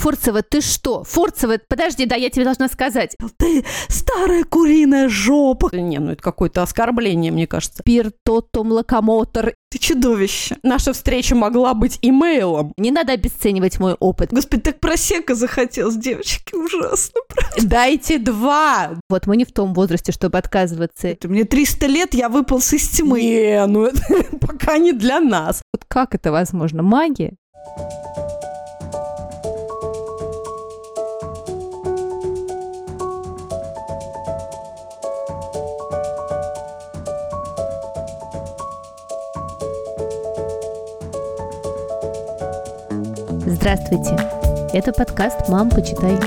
Фурцева, ты что? Фурцева, подожди, да, я тебе должна сказать. Ты старая куриная жопа. Не, ну это какое-то оскорбление, мне кажется. Пиртотом локомотор. Ты чудовище. Наша встреча могла быть имейлом. Не надо обесценивать мой опыт. Господи, так просека захотелось, девочки, ужасно. Дайте два. Вот мы не в том возрасте, чтобы отказываться. Это мне 300 лет, я выполз из тьмы. Не, ну это пока не для нас. Вот как это возможно? Магия? Здравствуйте! Это подкаст «Мам, почитай».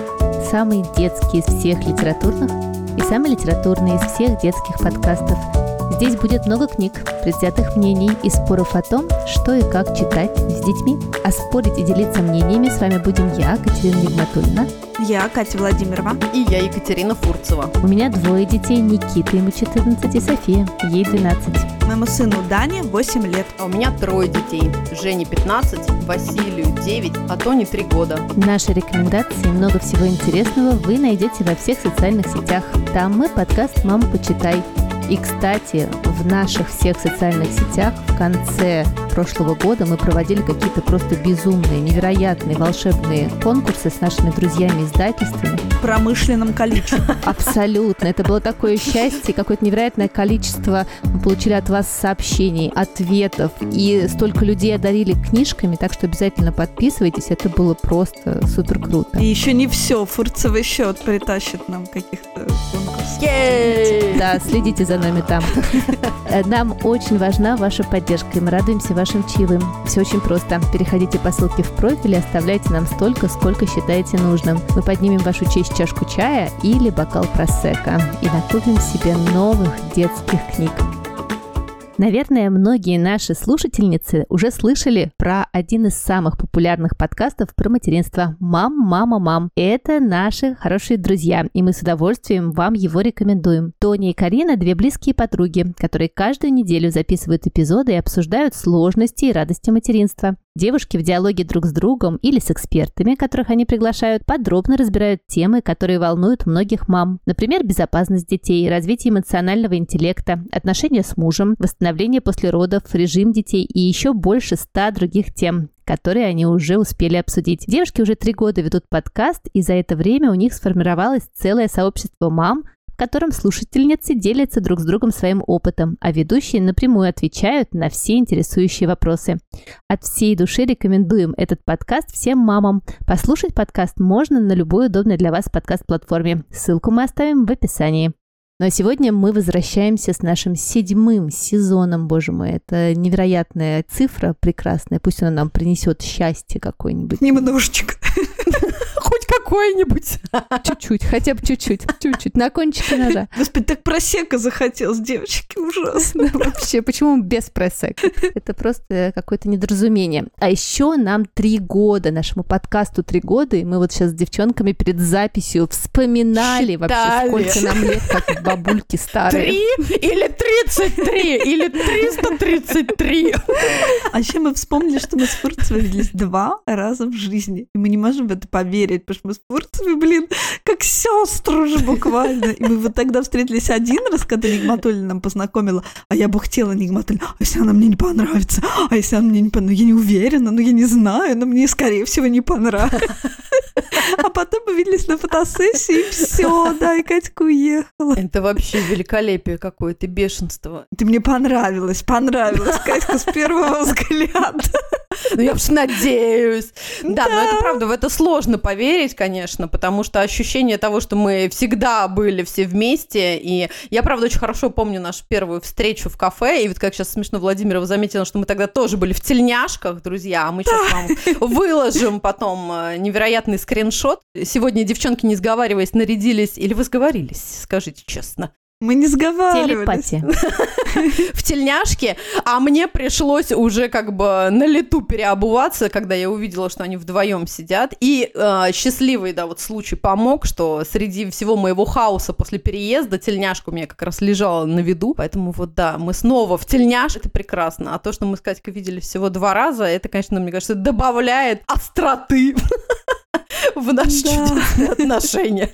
Самый детский из всех литературных и самый литературный из всех детских подкастов. Здесь будет много книг, предвзятых мнений и споров о том, что и как читать с детьми. А спорить и делиться мнениями с вами будем я, Катерина Нигматульна. Я, Катя Владимирова. И я, Екатерина Фурцева. У меня двое детей, Никита, ему 14, и София, ей 12. Моему сыну Дане 8 лет. А у меня трое детей. Жене 15, Василию 9, а Тоне 3 года. Наши рекомендации и много всего интересного вы найдете во всех социальных сетях. Там мы подкаст «Мама, почитай». И, кстати, в наших всех социальных сетях в конце прошлого года мы проводили какие-то просто безумные, невероятные, волшебные конкурсы с нашими друзьями-издательствами. В промышленном количестве. Абсолютно. Это было такое счастье, какое-то невероятное количество мы получили от вас сообщений, ответов. И столько людей одарили книжками, так что обязательно подписывайтесь. Это было просто супер круто. И еще не все. Фурцева еще вот притащит нам каких-то конкурсов. Да, следите за нами там. Нам очень важна ваша поддержка, и мы радуемся вашим чаевым. Все очень просто. Переходите по ссылке в профиль и оставляйте нам столько, сколько считаете нужным. Мы поднимем вашу честь чашку чая или бокал просека и накупим себе новых детских книг. Наверное, многие наши слушательницы уже слышали про один из самых популярных подкастов про материнство «Мам, мама, мам». Это наши хорошие друзья, и мы с удовольствием вам его рекомендуем. Тоня и Карина – две близкие подруги, которые каждую неделю записывают эпизоды и обсуждают сложности и радости материнства. Девушки в диалоге друг с другом или с экспертами, которых они приглашают, подробно разбирают темы, которые волнуют многих мам. Например, безопасность детей, развитие эмоционального интеллекта, отношения с мужем, восстановление после родов, режим детей и еще больше ста других тем которые они уже успели обсудить. Девушки уже три года ведут подкаст, и за это время у них сформировалось целое сообщество мам, в котором слушательницы делятся друг с другом своим опытом, а ведущие напрямую отвечают на все интересующие вопросы. От всей души рекомендуем этот подкаст всем мамам. Послушать подкаст можно на любой удобной для вас подкаст-платформе. Ссылку мы оставим в описании. Ну а сегодня мы возвращаемся с нашим седьмым сезоном, боже мой, это невероятная цифра прекрасная, пусть она нам принесет счастье какое-нибудь. Немножечко. Хоть какое-нибудь. Чуть-чуть, хотя бы чуть-чуть, чуть-чуть, на кончике ножа. Господи, так просека захотелось, девочки, ужасно. Вообще, почему без пресек? Это просто какое-то недоразумение. А еще нам три года, нашему подкасту три года, и мы вот сейчас с девчонками перед записью вспоминали вообще, сколько нам лет, как бабульки старые. Три или тридцать три, или триста тридцать три. А еще мы вспомнили, что мы с Фурцевой виделись два раза в жизни. И мы не можем в это поверить, потому что мы с Фурцевой, блин, как сестры уже буквально. И мы вот тогда встретились один раз, когда Нигматулина нам познакомила, а я бы хотела Нигматулина, а если она мне не понравится? А если она мне не понравится? Ну, я не уверена, ну, я не знаю, но мне, скорее всего, не понравится. А потом мы виделись на фотосессии, и все, да, и Катька уехала. Это вообще великолепие какое-то, бешенство. Ты мне понравилась, понравилась, Катька, с первого взгляда. Ну, я уж надеюсь. Да, но это правда, в это сложно поверить, конечно, потому что ощущение того, что мы всегда были все вместе, и я, правда, очень хорошо помню нашу первую встречу в кафе, и вот как сейчас смешно Владимирова заметила, что мы тогда тоже были в тельняшках, друзья, а мы сейчас вам выложим потом э, невероятный скриншот. Сегодня девчонки, не сговариваясь, нарядились, или вы сговорились, скажите честно? Мы не сговаривались. Телепатия. в тельняшке, а мне пришлось уже как бы на лету переобуваться, когда я увидела, что они вдвоем сидят. И э, счастливый, да, вот случай помог, что среди всего моего хаоса после переезда тельняшка у меня как раз лежала на виду. Поэтому вот да, мы снова в тельняшке, это прекрасно. А то, что мы с Катькой видели всего два раза, это, конечно, мне кажется, добавляет остроты в наши чудесные отношения.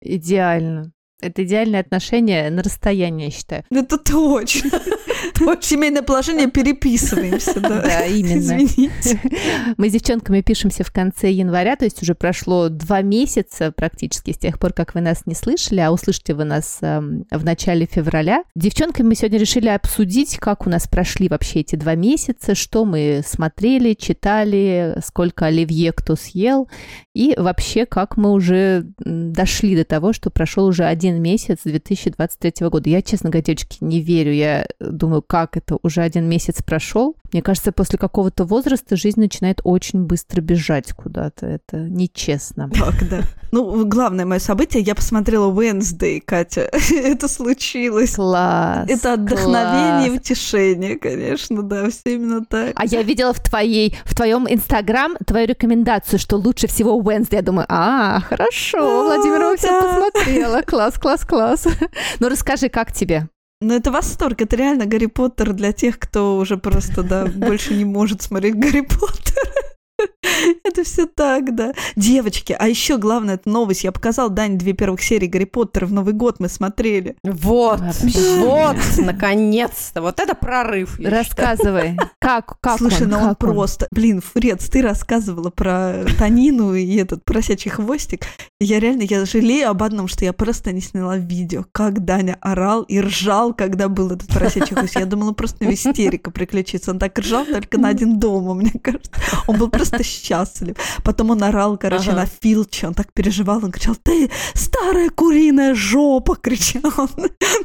Идеально. Это идеальное отношение на расстоянии, я считаю. Это точно. Семейное положение переписываемся, да. Да, именно. Извините. Мы с девчонками пишемся в конце января, то есть уже прошло два месяца практически с тех пор, как вы нас не слышали, а услышите вы нас эм, в начале февраля. Девчонками мы сегодня решили обсудить, как у нас прошли вообще эти два месяца, что мы смотрели, читали, сколько оливье кто съел, и вообще, как мы уже дошли до того, что прошел уже один месяц 2023 года. Я, честно говоря, девочки, не верю. Я думаю, как это уже один месяц прошел. Мне кажется, после какого-то возраста жизнь начинает очень быстро бежать куда-то. Это нечестно. Так, да. Ну, главное мое событие, я посмотрела Wednesday, Катя. Это случилось. Класс. Это отдохновение и утешение, конечно, да, все именно так. А я видела в твоей, в твоем инстаграм твою рекомендацию, что лучше всего Wednesday. Я думаю, а, хорошо, А, Владимирова все посмотрела. Класс, класс, класс. Ну расскажи, как тебе? Ну, это восторг, это реально Гарри Поттер для тех, кто уже просто, да, больше не может смотреть Гарри Поттера. Это все так, да. Девочки, а еще главное, это новость. Я показал Дане две первых серии Гарри Поттера в Новый год мы смотрели. Вот, вот, наконец-то. Вот это прорыв. Рассказывай. Как, как Слушай, он, ну он просто... Блин, Фрец, ты рассказывала про Танину и этот просячий хвостик. Я реально, я жалею об одном, что я просто не сняла видео, как Даня орал и ржал, когда был этот просячий хвостик. Я думала, просто истерика приключится. Он так ржал только на один дома, мне кажется. Он был просто счастлив. Потом он орал, короче, Ага. на Филча. Он так переживал. Он кричал, ты старая куриная жопа, кричал он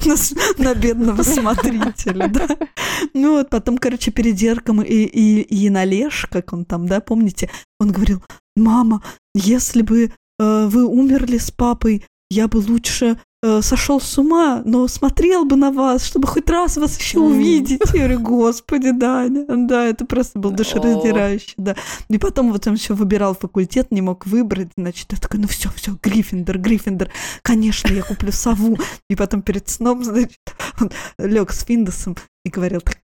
на, на бедного смотрителя, да. Ну вот, потом, короче, перед зеркалом и, и, и Яналеш, как он там, да, помните, он говорил, мама, если бы э, вы умерли с папой, я бы лучше э, сошел с ума, но смотрел бы на вас, чтобы хоть раз вас еще увидеть. Я говорю, господи, Даня, да, это просто был душераздирающе, да. И потом вот он еще выбирал факультет, не мог выбрать, значит, я такая, ну все, все, Гриффиндор, Гриффиндор, конечно, я куплю сову. И потом перед сном, значит, он лег с Финдосом и говорил так,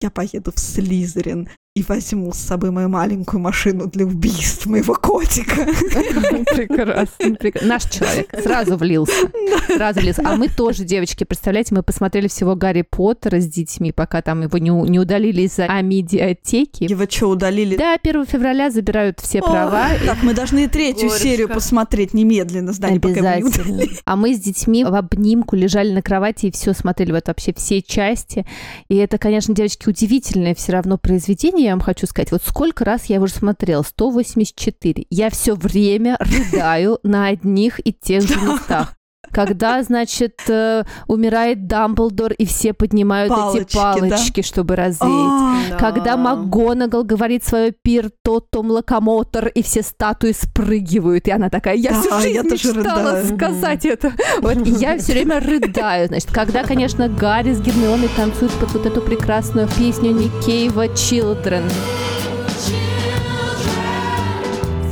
я поеду в Слизерин и возьму с собой мою маленькую машину для убийств моего котика. Прекрасно, прек- Наш человек сразу влился. Сразу влился. А мы тоже, девочки, представляете, мы посмотрели всего Гарри Поттера с детьми, пока там его не, удалили из-за амедиатеки. Его что, удалили? Да, 1 февраля забирают все права. Так, мы должны и третью серию посмотреть немедленно, Здание, пока. Обязательно. А мы с детьми в обнимку лежали на кровати и все смотрели вот вообще все части. И это, конечно, девочки, удивительное все равно произведение, я вам хочу сказать. Вот сколько раз я его уже смотрела? 184. Я все время рыдаю на одних и тех же местах. Когда, значит, э, умирает Дамблдор, и все поднимают Палочки, эти палочки, чтобы развеять. А, Да. Когда МакГонагал говорит свое пир тотом локомотор, и все статуи спрыгивают, и она такая, я всю Да, жизнь я мечтала рыдаю». сказать это. Вот, и я все время рыдаю. Значит, когда, конечно, Гарри с Гермионой танцуют под вот эту прекрасную песню Никеева «Children».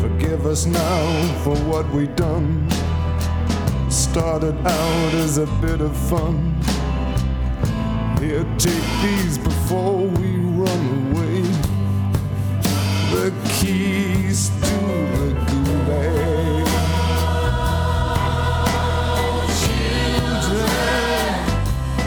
Forgive us now for what we done. Started out as a bit of fun. Here, take these before we run away. The keys to the gulag.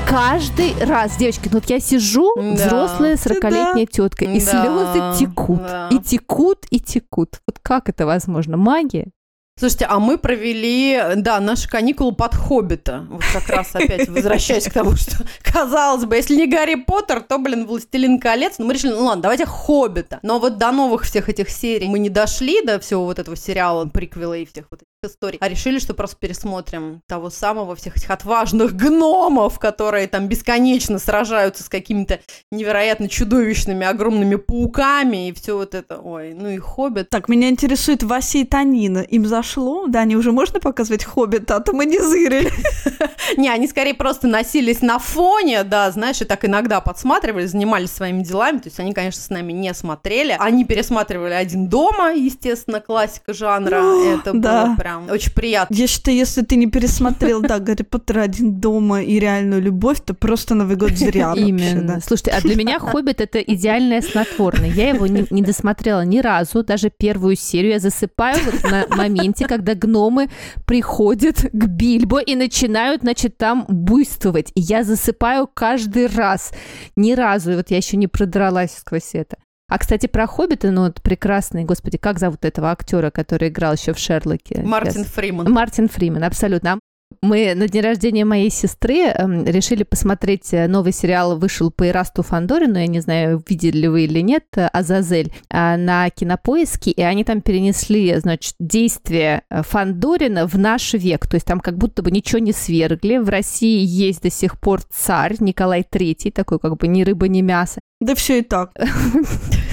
Каждый раз, девочки, ну вот я сижу, Да. взрослая 40-летняя тетка, и Да, слезы текут, да. и текут, и текут. Вот как это возможно? Магия? Слушайте, а мы провели, да, наши каникулы под «Хоббита». Вот как раз опять возвращаясь к тому, что, казалось бы, если не Гарри Поттер, то, блин, «Властелин колец». Но мы решили, ну ладно, давайте «Хоббита». Но вот до новых всех этих серий мы не дошли, до всего вот этого сериала, приквела и всех вот историй, а решили, что просто пересмотрим того самого, всех этих отважных гномов, которые там бесконечно сражаются с какими-то невероятно чудовищными огромными пауками и все вот это. Ой, ну и «Хоббит». Так, меня интересует Вася и Танина. Им зашло? Да, они уже можно показывать Хоббита, а то мы не зырили. Не, они скорее просто носились на фоне, да, знаешь, и так иногда подсматривали, занимались своими делами. То есть они, конечно, с нами не смотрели. Они пересматривали «Один дома», естественно, классика жанра. Это было прям очень приятно. Я считаю, если ты не пересмотрел, да, Гарри Поттер один дома и реальную любовь, то просто Новый год зря Именно. Слушайте, а для меня «Хоббит» — это идеальное снотворное. Я его не, не досмотрела ни разу, даже первую серию. Я засыпаю вот на моменте, когда гномы приходят к Бильбо и начинают, значит, там буйствовать. И я засыпаю каждый раз. Ни разу. И вот я еще не продралась сквозь это. А, кстати, про «Хоббита», ну, вот прекрасный, господи, как зовут этого актера, который играл еще в «Шерлоке»? Мартин Сейчас. Фриман. Мартин Фримен, абсолютно. Мы на день рождения моей сестры эм, решили посмотреть э, новый сериал, вышел по Ирасту Фандорину, я не знаю, видели ли вы или нет, э, «Азазель», а, на Кинопоиске, и они там перенесли, значит, действие э, Фандорина в наш век, то есть там как будто бы ничего не свергли. В России есть до сих пор царь Николай III, такой как бы ни рыба, ни мясо Да все и так.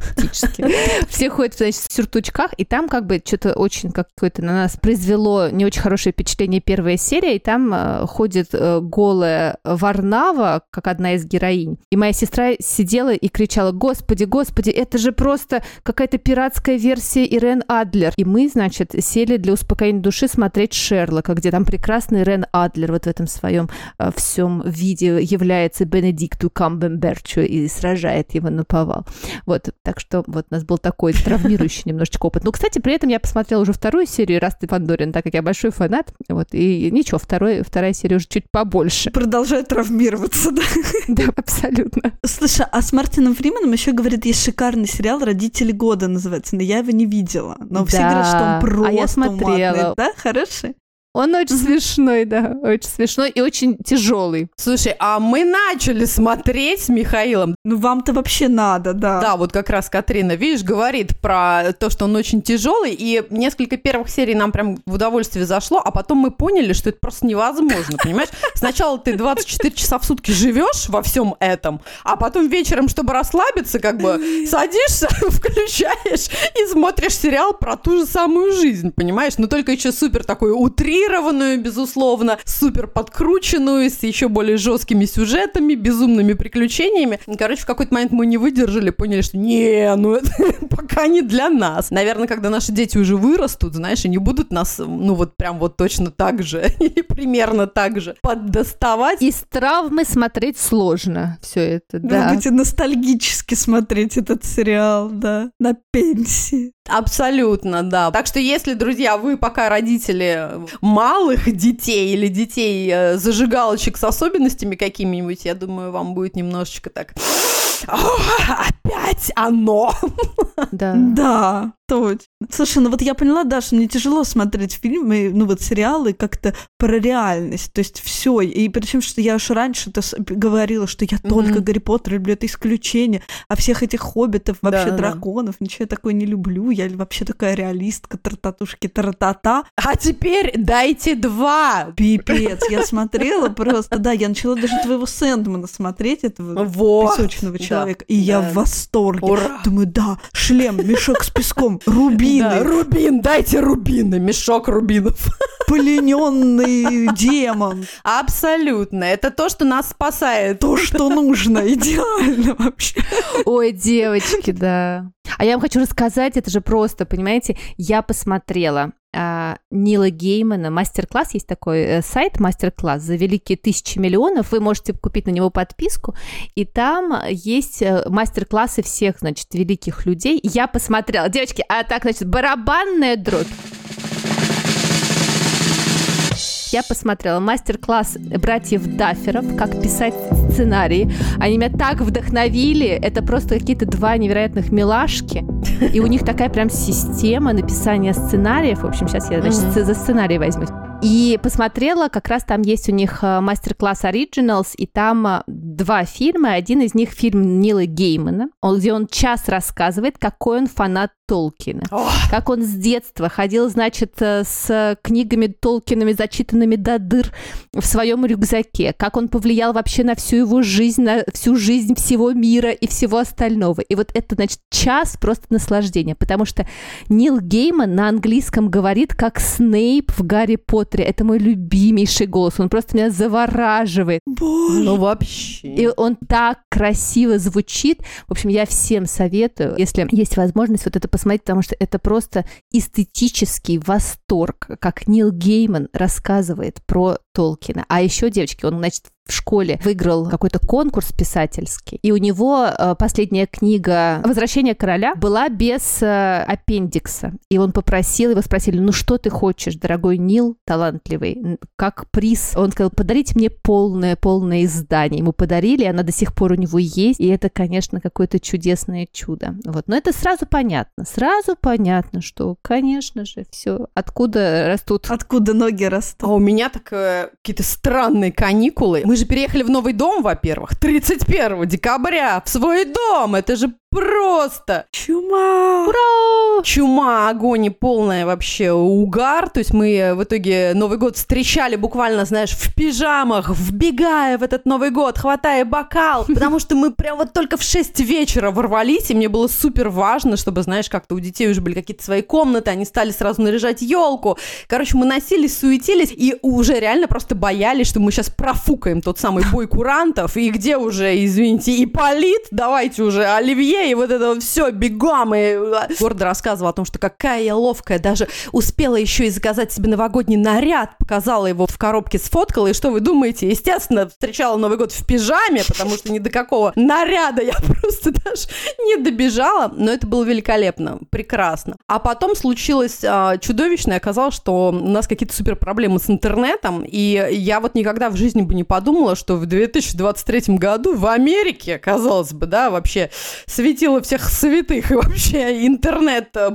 практически. Все ходят, значит, в сюртучках, и там как бы что-то очень какое-то на нас произвело не очень хорошее впечатление первая серия, и там э, ходит э, голая Варнава, как одна из героинь. И моя сестра сидела и кричала, господи, господи, это же просто какая-то пиратская версия Ирен Адлер. И мы, значит, сели для успокоения души смотреть Шерлока, где там прекрасный Ирен Адлер вот в этом своем э, всем виде является Бенедикту Камбемберчу и сражает его на повал. Вот, так что вот у нас был такой травмирующий немножечко опыт. Ну, кстати, при этом я посмотрела уже вторую серию «Расты Фандорин», так как я большой фанат, вот, и ничего, второй, вторая серия уже чуть побольше. Продолжает травмироваться, да. Да, абсолютно. Слушай, а с Мартином Фрименом еще говорят, есть шикарный сериал «Родители года» называется, но я его не видела. Но все говорят, что он а просто я смотрела. Да, хороший? Он очень смешной, да, очень смешной и очень тяжелый. Слушай, а мы начали смотреть с Михаилом. Ну, вам-то вообще надо, да. Да, вот как раз Катрина, видишь, говорит про то, что он очень тяжелый, и несколько первых серий нам прям в удовольствие зашло, а потом мы поняли, что это просто невозможно, понимаешь? Сначала ты 24 часа в сутки живешь во всем этом, а потом вечером, чтобы расслабиться, как бы садишься, включаешь и смотришь сериал про ту же самую жизнь, понимаешь? Но только еще супер такую утрированную, безусловно, супер подкрученную, с еще более жесткими сюжетами, безумными приключениями. Короче, в какой-то момент мы не выдержали, поняли, что не, ну это пока не для нас. Наверное, когда наши дети уже вырастут, знаешь, и не будут нас, ну вот прям вот точно так же, или примерно так же поддоставать. Из травмы смотреть сложно все это, Вы да. будете ностальгически смотреть этот сериал, да, на пенсии. Абсолютно, да. Так что если, друзья, вы пока родители малых детей или детей э, зажигалочек с особенностями какими-нибудь, я думаю, вам будет немножечко так... «Ох, Опять оно! Да. Да, точно. Слушай, ну вот я поняла, да, что мне тяжело смотреть фильмы, ну вот сериалы как-то про реальность, то есть все. И причем, что я уж раньше-то с- говорила, что я только Мгм. Гарри Поттер люблю, это исключение, а всех этих хоббитов, вообще Да-да-да. драконов, ничего я такое не люблю, я вообще такая реалистка, тартатушки, таратата. А теперь дайте два! Пипец, я смотрела просто, да, я начала даже твоего Сэндмана смотреть, этого Вот. песочного Да, человека, и я да. в восторге. Ура! Думаю, да, шлем, мешок с песком, рубины, Да, рубин, дайте рубины, мешок рубинов. плененный демон. Абсолютно. Это то, что нас спасает. То, что нужно, идеально вообще. Ой, девочки, да. А я вам хочу рассказать, это же просто, понимаете, я посмотрела Нила Геймана, мастер-класс, есть такой э, сайт, мастер-класс за великие тысячи миллионов, вы можете купить на него подписку, и там есть э, мастер-классы всех, значит, великих людей. Я посмотрела, девочки, а так, значит, барабанная дробь. Я посмотрела мастер-класс братьев Дафферов, как писать сценарии. Они меня так вдохновили. Это просто какие-то два невероятных милашки. И у них такая прям система написания сценариев. В общем, сейчас я, значит, за сценарий возьмусь. И посмотрела, как раз там есть у них э, мастер-класс Originals, и там э, два фильма. Один из них фильм Нила Геймана, где он час рассказывает, какой он фанат Толкина. Ох. Как он с детства ходил, значит, э, с книгами Толкинами, зачитанными до дыр в своем рюкзаке. Как он повлиял вообще на всю его жизнь, на всю жизнь всего мира и всего остального. И вот это, значит, час просто наслаждения. Потому что Нил Гейман на английском говорит, как Снейп в Гарри Поттере. Это мой любимейший голос. Он просто меня завораживает. Боже. Ну вообще. И он так красиво звучит. В общем, я всем советую, если есть возможность вот это посмотреть, потому что это просто эстетический восторг, как Нил Гейман рассказывает про Толкина. А еще, девочки, он, значит, в школе выиграл какой-то конкурс писательский, и у него э, последняя книга «Возвращение короля» была без э, аппендикса. И он попросил, его спросили, ну что ты хочешь, дорогой Нил, талантливый, как приз? Он сказал, подарите мне полное, полное издание. Ему подарили, оно до сих пор у него есть, и это, конечно, какое-то чудесное чудо. Вот. Но это сразу понятно, сразу понятно, что, конечно же, все, откуда растут Откуда ноги растут? А у меня так какие-то странные каникулы. Мы же переехали в новый дом, во-первых, 31 декабря в свой дом. Это же просто Чума! чума, огонь и полная вообще угар. То есть мы э, в итоге Новый год встречали буквально, знаешь, в пижамах, вбегая в этот Новый год, хватая бокал, потому что мы прям вот только в 6 вечера ворвались, и мне было супер важно, чтобы, знаешь, как-то у детей уже были какие-то свои комнаты, они стали сразу наряжать елку. Короче, мы носились, суетились, и уже реально просто боялись, что мы сейчас профукаем тот самый бой курантов, и где уже, извините, Ипполит, давайте уже Оливье, и вот это вот все, бегом, и а, гордо рассказывала о том, что какая я ловкая, даже успела еще и заказать себе новогодний наряд, показала его в коробке, сфоткала, и что вы думаете? Естественно, встречала Новый год в пижаме, потому что ни до какого наряда я просто даже не добежала, но это было великолепно, прекрасно. А потом случилось а, чудовищное, оказалось, что у нас какие-то супер проблемы с интернетом, и я вот никогда в жизни бы не подумала, что в 2023 году в Америке, казалось бы, да, вообще светило всех святых и вообще интернет э,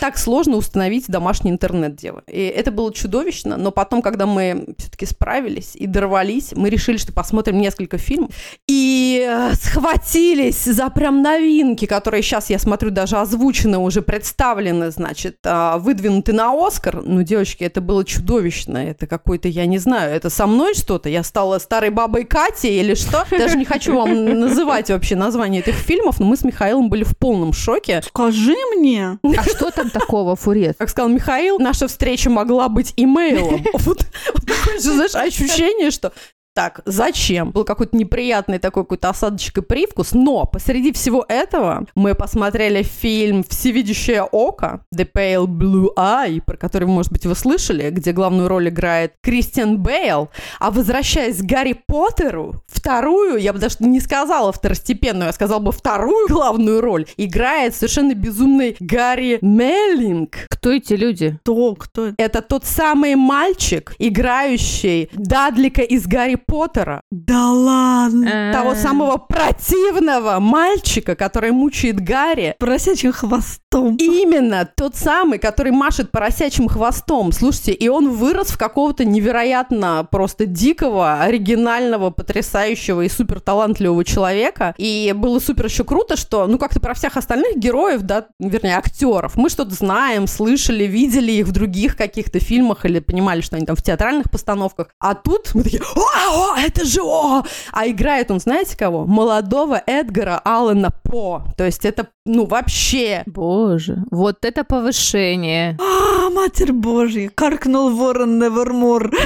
так сложно установить домашний интернет, дева. И это было чудовищно, но потом, когда мы все-таки справились и дорвались, мы решили, что посмотрим несколько фильмов, и э, схватились за прям новинки, которые сейчас, я смотрю, даже озвучены, уже представлены, значит, а, выдвинуты на Оскар. Ну, девочки, это было чудовищно. Это какой-то, я не знаю, это со мной что-то? Я стала старой бабой Катей или что? Даже не хочу вам называть вообще название этих фильмов, но мы с Михаилом были в полном шоке. Скажи мне. А что там такого, Фурец? Как сказал Михаил, наша встреча могла быть имейлом. Вот, вот такое же, знаешь, ощущение, что так, зачем? Был какой-то неприятный такой какой-то осадочек и привкус, но посреди всего этого мы посмотрели фильм «Всевидящее око» The Pale Blue Eye, про который, может быть, вы слышали, где главную роль играет Кристиан Бейл. А возвращаясь к Гарри Поттеру, вторую, я бы даже не сказала второстепенную, я сказала бы вторую главную роль, играет совершенно безумный Гарри Меллинг. Кто эти люди? Кто? Кто это? Это тот самый мальчик, играющий Дадлика из Гарри Поттера. Да ладно. Того самого противного мальчика, который мучает Гарри. Поросячьим хвостом. Именно тот самый, который машет поросячьим хвостом. Слушайте, и он вырос в какого-то невероятно просто дикого, оригинального, потрясающего и супер талантливого человека. И было супер еще круто, что, ну, как-то про всех остальных героев, да, вернее, актеров, мы что-то знаем, слышали, видели их в других каких-то фильмах или понимали, что они там в театральных постановках. А тут мы такие, о, о, это же о! А играет он, знаете кого? Молодого Эдгара Аллена По. То есть это, ну, вообще Боже, вот это повышение. А, Матерь Божья, каркнул ворон Невермор.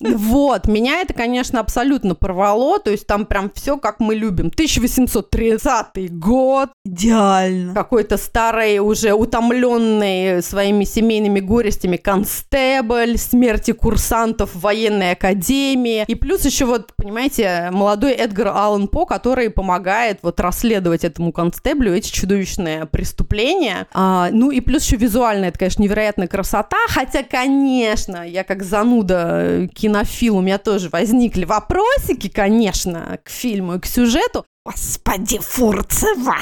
Вот, меня это, конечно, абсолютно порвало, то есть там прям все как мы любим. 1830 год, Идеально. какой-то старый, уже утомленный своими семейными горестями констебль, смерти курсантов военной академии. И плюс еще вот, понимаете, молодой Эдгар Аллен По, который помогает вот расследовать этому констеблю эти чудовищные преступления. А, ну и плюс еще визуально это, конечно, невероятная красота, хотя, конечно, я как зануда э, кинофил, у меня тоже возникли вопросики, конечно, к фильму и к сюжету, Господи, Фурцева!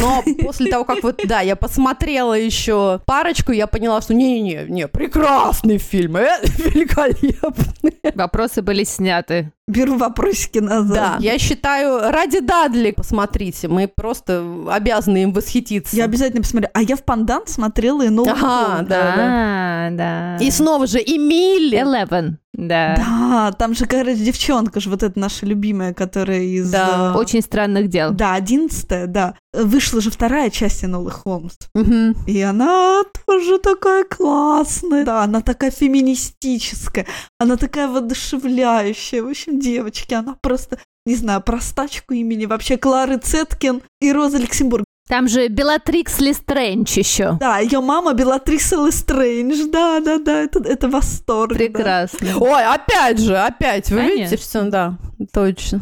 Но после того, как вот, да, я посмотрела еще парочку, я поняла, что не-не-не, не, прекрасный фильм, э, великолепный. Вопросы были сняты. Беру вопросики назад. Да, я считаю, ради Дадли посмотрите, мы просто обязаны им восхититься. Я обязательно посмотрю. А я в Пандан смотрела и новый Ага, да, да. А, да. И снова же Эмили. Eleven, да. Да, там же, короче, девчонка же, вот эта наша любимая, которая из... Да. э, Очень странных дел. Да, одиннадцатая, да. Вышла же вторая часть Энолы Холмс. Мгм. И она тоже такая классная. Да, она такая феминистическая. Она такая воодушевляющая. В общем, девочки, она просто, не знаю, простачку имени вообще Клары Цеткин и Роза Люксембург. Там же Беллатриса Лестрейндж еще. Да, ее мама Беллатриса Лестрейндж. Да, да, да, это, это восторг. да. Прекрасно. Ой, опять же, опять, вы видите, Конечно. все, да, точно.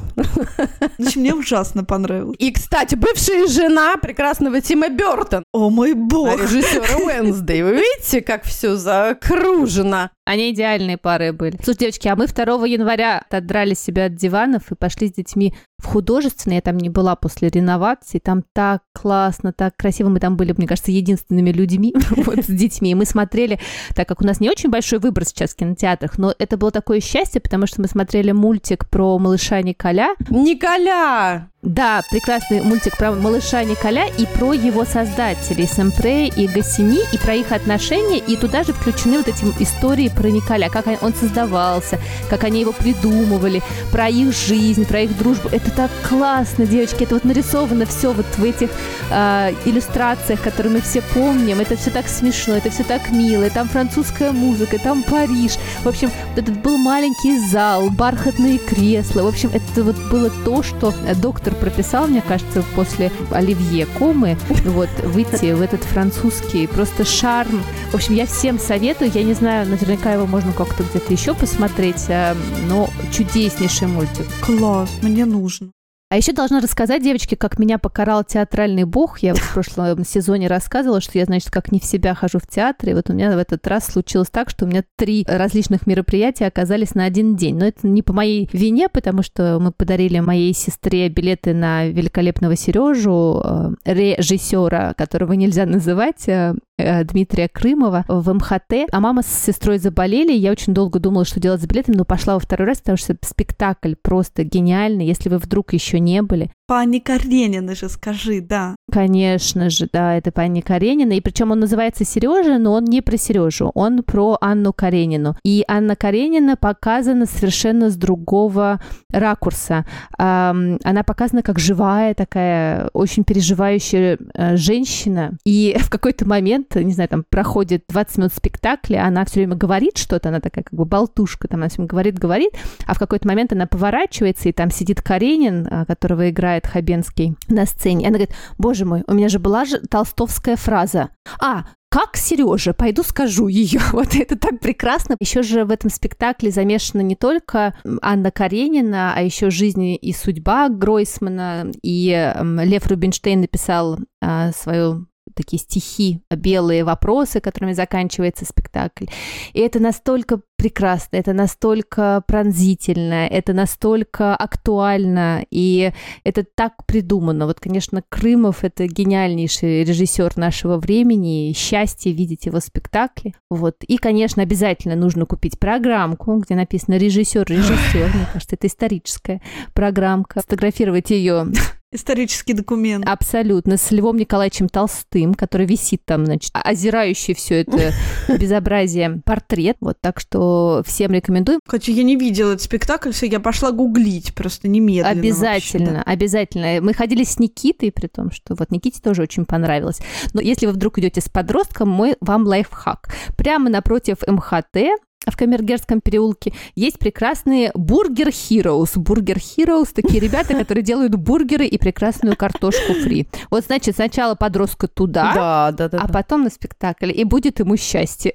В общем, мне ужасно понравилось. И, кстати, бывшая жена прекрасного Тима Бертона, О мой бог. режиссера Уэнсдей. Вы видите, как все закружено? Они идеальные пары были. Слушай, девочки, а мы 2 января отодрали себя от диванов и пошли с детьми в художественный. Я там не была после реновации. Там так классно, так красиво. Мы там были, мне кажется, единственными людьми вот, с детьми. И мы смотрели, так как у нас не очень большой выбор сейчас в кинотеатрах, но это было такое счастье, потому что мы смотрели мультик про малыша Николя. Николя! Да, прекрасный мультик про малыша Николя и про его создателей Сэмпре и Гассини, и про их отношения, и туда же включены вот эти истории про Николя, как он- создавался, как они его придумывали, про их жизнь, про их дружбу. Это так классно, девочки, это вот нарисовано все вот в этих а, иллюстрациях, которые мы все помним. Это все так смешно, это все так мило, и там французская музыка, и там Париж. В общем, этот был маленький зал, бархатные кресла. В общем, это вот было то, что э, доктор прописал, мне кажется, после Оливье Комы, вот, выйти в этот французский просто шарм. В общем, я всем советую, я не знаю, наверняка его можно как-то где-то еще посмотреть, а, но чудеснейший мультик. Класс, мне нужно. А еще должна рассказать, девочки, как меня покарал театральный бог. Я вот в прошлом сезоне рассказывала, что я, значит, как не в себя хожу в театре. И вот у меня в этот раз случилось так, что у меня три различных мероприятия оказались на один день. Но это не по моей вине, потому что мы подарили моей сестре билеты на великолепного Сережу, э, режиссера, которого нельзя называть, э, Дмитрия Крымова в МХТ, а мама с сестрой заболели, я очень долго думала, что делать с билетами, но пошла во второй раз, потому что спектакль просто гениальный, если вы вдруг еще не были. Пани Каренина же, скажи, да. Конечно же, да, это Анни Каренина, и причем он называется Сережа, но он не про Сережу, он про Анну Каренину. И Анна Каренина показана совершенно с другого ракурса. Она показана как живая такая, очень переживающая э, женщина, и в какой-то момент, не знаю, там проходит 20 минут спектакля, она все время говорит что-то, она такая как бы болтушка, там она все время говорит, говорит, а в какой-то момент она поворачивается, и там сидит Каренин, а, которого играет Хабенский на сцене. И она говорит, боже мой, у меня же была же толстовская фраза. А, как Сережа, пойду скажу ее. Вот это так прекрасно. Еще же в этом спектакле замешана не только Анна Каренина, а еще жизнь и судьба Гройсмана. И эм, Лев Рубинштейн написал а, свою такие стихи, белые вопросы, которыми заканчивается спектакль. И это настолько прекрасно, это настолько пронзительно, это настолько актуально, и это так придумано. Вот, конечно, Крымов — это гениальнейший режиссер нашего времени, счастье видеть его спектакли. Вот. И, конечно, обязательно нужно купить программку, где написано «режиссер, режиссер». Мне кажется, это историческая программка. Сфотографировать ее Исторический документ. Абсолютно. С Львом Николаевичем Толстым, который висит там, значит, озирающий все это безобразие портрет. Вот, так что всем рекомендуем. Хотя я не видела этот спектакль, все, я пошла гуглить просто немедленно. Обязательно, вообще, да. обязательно. Мы ходили с Никитой, при том, что вот Никите тоже очень понравилось. Но если вы вдруг идете с подростком, мой вам лайфхак. Прямо напротив МХТ в Камергерском переулке есть прекрасные Burger Heroes. Burger Heroes – такие ребята, которые делают бургеры и прекрасную картошку фри. Вот, значит, сначала подростка туда, Да, да, да. а да. потом на спектакль. И будет ему счастье.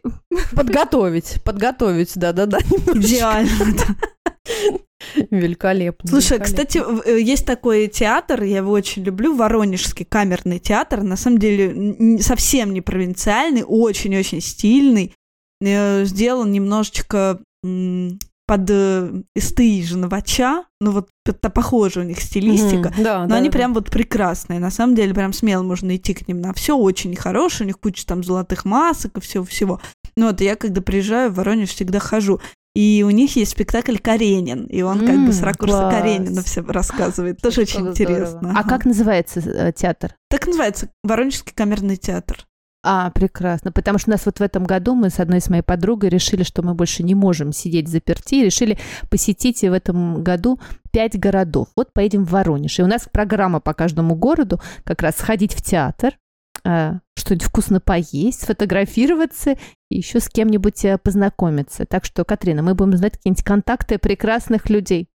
Подготовить, подготовить, да-да-да. Идеально. да. Великолепно. Слушай, великолепно. кстати, э, есть такой театр, я его очень люблю, Воронежский камерный театр. На самом деле совсем не провинциальный, очень-очень стильный. Э, Сделан немножечко под э, СТИ же Новача, ну вот это похоже у них стилистика. Мгм, Да, Но да, они да. прям вот прекрасные. На самом деле, прям смело можно идти к ним на все. Очень хорошие. У них куча там золотых масок и всего-всего. Ну вот я, когда приезжаю в Воронеж, всегда хожу. И у них есть спектакль «Каренин», и он как бы с ракурса класс. Каренина все рассказывает. Тоже очень здорово. интересно. А Ага. как называется э, театр? Так называется Воронежский камерный театр. А, прекрасно. Потому что у нас вот в этом году мы с одной с моей подругой решили, что мы больше не можем сидеть заперти, решили посетить в этом году пять городов. Вот поедем в Воронеж. И у нас программа по каждому городу как раз сходить в театр, а, что-нибудь вкусно поесть, сфотографироваться и еще с кем-нибудь э, познакомиться. Так что, Катрина, мы будем знать какие-нибудь контакты прекрасных людей.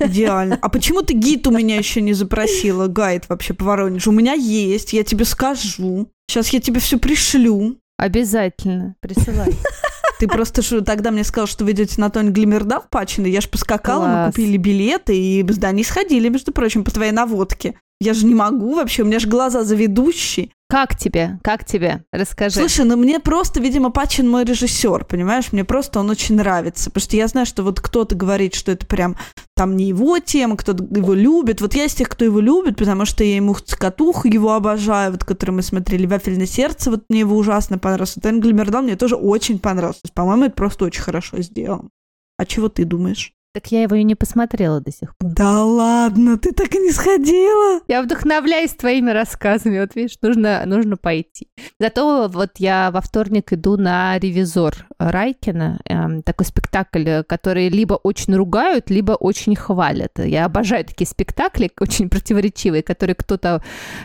Идеально. А почему ты гид у меня еще не запросила? Гайд вообще по Воронежу. У меня есть, я тебе скажу. Сейчас я тебе все пришлю. Обязательно присылай. Ты просто что, тогда мне сказал, что вы идете на Тони Глимерда в Пачино. Я ж поскакала, мы Класс. купили билеты и с Даней сходили, между прочим, по твоей наводке. Я же не могу вообще, у меня же глаза заведущие. Как тебе? Как тебе? Расскажи. Слушай, ну мне просто, видимо, Пачин мой режиссер, понимаешь? Мне просто он очень нравится. Потому что я знаю, что вот кто-то говорит, что это прям там не его тема, кто-то его любит. Вот я из тех, кто его любит, потому что я ему цокотуху его обожаю, вот который мы смотрели, «Вафельное сердце», вот мне его ужасно понравился. Вот Энгель Мердал мне тоже очень понравился. По-моему, это просто очень хорошо сделано. А чего ты думаешь? Так я его и не посмотрела до сих пор. Да ладно, ты так и не сходила? Я вдохновляюсь твоими рассказами. Вот видишь, нужно, нужно пойти. Зато вот я во вторник иду на «Ревизор» Райкина. Эм, такой спектакль, который либо очень ругают, либо очень хвалят. Я обожаю такие спектакли, очень противоречивые, которые кто-то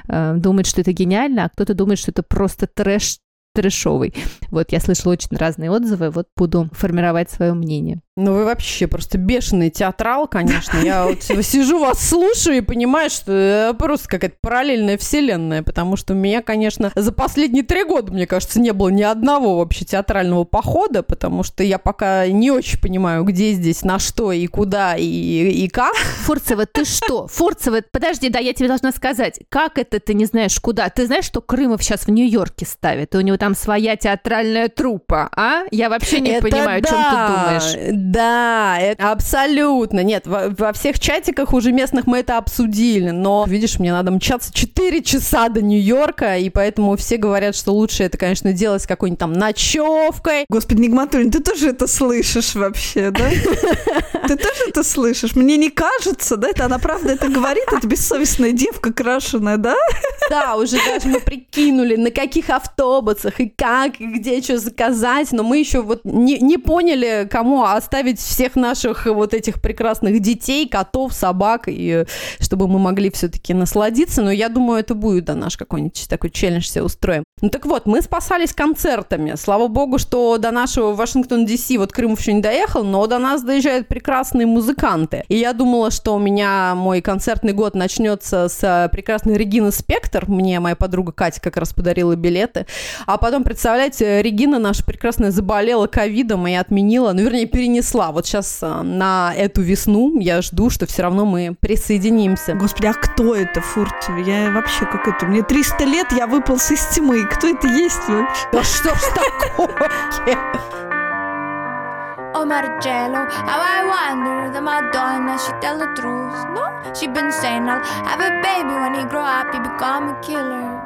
э, думает, что это гениально, а кто-то думает, что это просто трэш трэшовый. Вот, я слышала очень разные отзывы, вот буду формировать свое мнение. Ну, вы вообще просто бешеный театрал, конечно. Я вот сижу, вас слушаю и понимаю, что это просто какая-то параллельная вселенная, потому что у меня, конечно, за последние три года, мне кажется, не было ни одного вообще театрального похода, потому что я пока не очень понимаю, где здесь, на что и куда и, и как. Фурцева, ты что? Фурцева, подожди, да, я тебе должна сказать, как это ты не знаешь куда? Ты знаешь, что Крымов сейчас в Нью-Йорке ставит, и у него там своя театральная труппа, а? Я вообще не Это понимаю, о чем да, ты думаешь. Да, это абсолютно. Нет, во, во всех чатиках уже местных мы это обсудили, но, видишь, мне надо мчаться 4 часа до Нью-Йорка, и поэтому все говорят, что лучше это, конечно, делать с какой-нибудь там ночевкой. Господи, Нигматуллин, ты тоже это слышишь вообще, да? Ты тоже это слышишь? Мне не кажется, да? Это она правда это говорит? Это бессовестная девка крашеная, да? Да, уже даже мы прикинули, на каких автобусах и как, и где что заказать, но мы еще вот не, не поняли, кому оставить всех наших вот этих прекрасных детей, котов, собак, и чтобы мы могли все-таки насладиться, но я думаю, это будет, да, наш какой-нибудь такой челлендж себе устроим. Ну так вот, мы спасались концертами. Слава богу, что до нашего Вашингтон Ди-Си вот Крымов еще не доехал, но до нас доезжают прекрасные музыканты. И я думала, что у меня мой концертный год начнется с э, прекрасной Регины Спектр. Мне моя подруга Катя как раз подарила билеты. А потом, представляете, Регина наша прекрасная заболела ковидом и отменила, ну, вернее, перенесла. Вот сейчас э, на эту весну я жду, что все равно мы присоединимся. Господи, а кто это, Фурцева? Я вообще какой-то... Мне 300 лет, я выполз из тьмы. Кто это есть вообще? Да что ж такое? Oh Marcello, how I wonder the Madonna, she tell the truth. No, she been saying I'll have a baby when he grow up, he become a killer.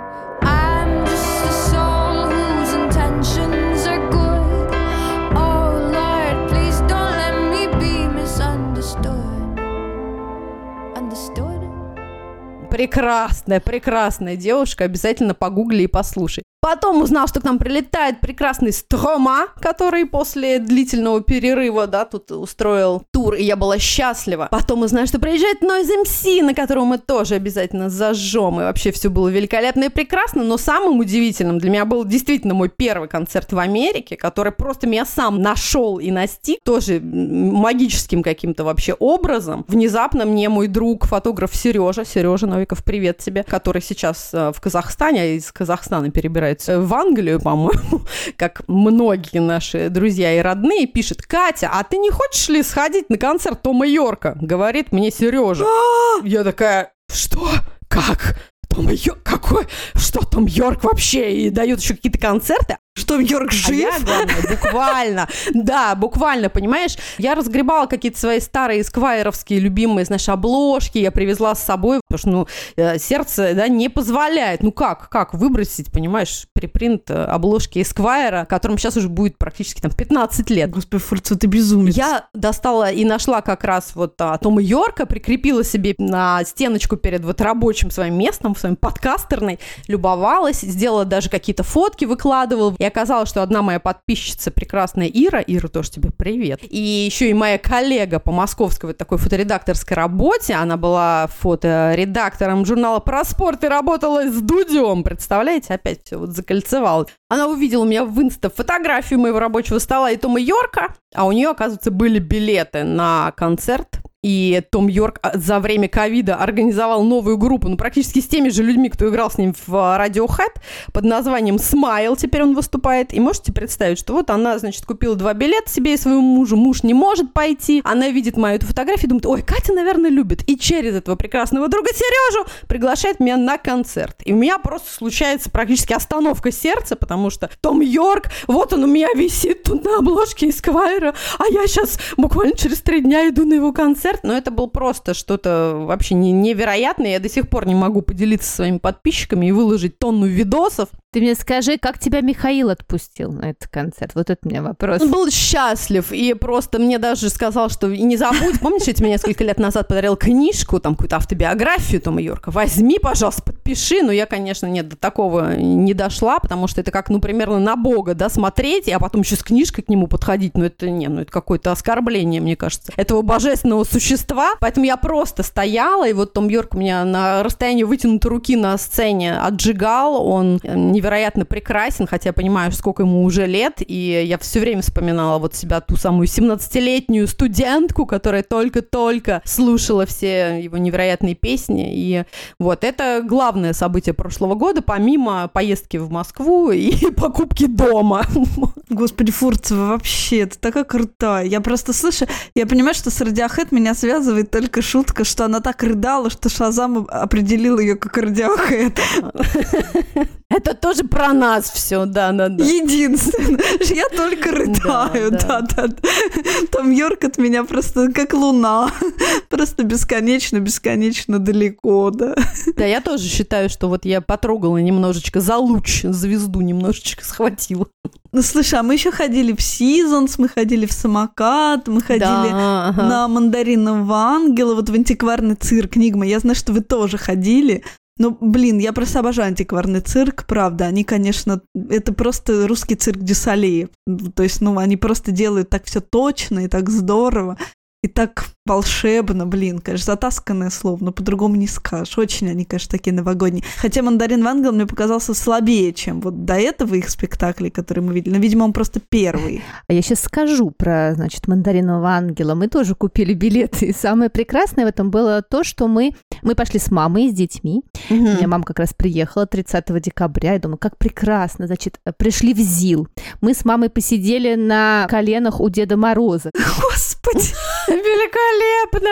Прекрасная, прекрасная девушка. Обязательно погугли и послушай. Потом узнал, что к нам прилетает прекрасный Строма, который после длительного перерыва, да, тут устроил тур, и я была счастлива. Потом узнаю, что приезжает Noise MC, на которого мы тоже обязательно зажжем. И вообще все было великолепно и прекрасно, но самым удивительным для меня был действительно мой первый концерт в Америке, который просто меня сам нашел и настиг, тоже магическим каким-то вообще образом. Внезапно мне мой друг, фотограф Сережа, Сережа Новиков, привет тебе, который сейчас э, в Казахстане, а из Казахстана перебирается в Англию, по-моему, как многие наши друзья и родные, пишет, Катя, а ты не хочешь ли сходить на концерт Тома Йорка? Говорит мне Сережа. Я такая, что? Как? Том Йорк? Какой? Что Том Йорк вообще? И дают еще какие-то концерты. Что, Йорк А жив? я, главное, буквально, да, буквально, понимаешь, я разгребала какие-то свои старые сквайровские любимые, знаешь, обложки, я привезла с собой, потому что, ну, э, сердце, да, не позволяет, ну как, как выбросить, понимаешь, припринт э, обложки Эсквайра, которым сейчас уже будет практически там 15 лет. Господи, Фурцева, ты безумец. Я достала и нашла как раз вот а, Тома Йорка, прикрепила себе на стеночку перед вот рабочим своим местом, своим подкастерной, любовалась, сделала даже какие-то фотки, выкладывала. И оказалось, что одна моя подписчица, прекрасная Ира, Ира, тоже тебе привет, и еще и моя коллега по московской вот такой фоторедакторской работе, она была фоторедактором журнала про спорт и работала с Дудем, представляете, опять все вот закольцевала. Она увидела меня в инста фотографию моего рабочего стола и Тома Йорка, а у нее, оказывается, были билеты на концерт и Том Йорк а, за время ковида организовал новую группу, ну, практически с теми же людьми, кто играл с ним в а, Radiohead, под названием Smile теперь он выступает. И можете представить, что вот она, значит, купила два билета себе и своему мужу. Муж не может пойти. Она видит мою эту фотографию и думает, ой, Катя, наверное, любит. И через этого прекрасного друга Сережу приглашает меня на концерт. И у меня просто случается практически остановка сердца, потому что Том Йорк, вот он у меня висит тут на обложке Эсквайра, а я сейчас буквально через три дня иду на его концерт концерт, но это был просто что-то вообще не, невероятное. Я до сих пор не могу поделиться своими подписчиками и выложить тонну видосов. Ты мне скажи, как тебя Михаил отпустил на этот концерт? Вот это у меня вопрос. Он был счастлив и просто мне даже сказал, что не забудь, помнишь, я тебе несколько лет назад подарил книжку, там какую-то автобиографию Тома Йорка, возьми, пожалуйста, подпиши. Но я, конечно, нет, до такого не дошла, потому что это как, ну, примерно на Бога, да, смотреть, а потом еще с книжкой к нему подходить, ну, это не, ну, это какое-то оскорбление, мне кажется, этого божественного существа. Поэтому я просто стояла, и вот Том Йорк меня на расстоянии вытянутой руки на сцене отжигал, он невероятно прекрасен, хотя я понимаю, сколько ему уже лет, и я все время вспоминала вот себя, ту самую 17-летнюю студентку, которая только-только слушала все его невероятные песни, и вот это главное событие прошлого года, помимо поездки в Москву и покупки дома. Господи, Фурцева, вообще, ты такая крутая. Я просто слышу, я понимаю, что с Radiohead меня связывает только шутка, что она так рыдала, что Шазам определил ее как Radiohead. Это тоже про нас все, да-да-да. Единственное, я только рыдаю, Да, да, да. Там Йорк от меня просто как луна, просто бесконечно, бесконечно далеко, да. Да, я тоже считаю, что вот я потрогала немножечко за луч, звезду немножечко схватила. Ну, слушай, а мы еще ходили в Сизонс, мы ходили в самокат, мы ходили Да, ага. на мандаринового ангела, вот в антикварный цирк Нигма. Я знаю, что вы тоже ходили. Ну, блин, я просто обожаю антикварный цирк, правда. Они, конечно, это просто русский цирк Дюсалеев. То есть, ну, они просто делают так все точно и так здорово. И так волшебно, блин, конечно, затасканное слово, но по-другому не скажешь. Очень они, конечно, такие новогодние. Хотя «Мандарин Вангел» мне показался слабее, чем вот до этого их спектаклей, которые мы видели. Но, видимо, он просто первый. А я сейчас скажу про, значит, мандаринового ангела. Мы тоже купили билеты. И самое прекрасное в этом было то, что мы, мы пошли с мамой и с детьми. У меня мама как раз приехала 30 декабря. Я думаю, как прекрасно. Значит, пришли в ЗИЛ. Мы с мамой посидели на коленах у Деда Мороза. Господи! Великолепно!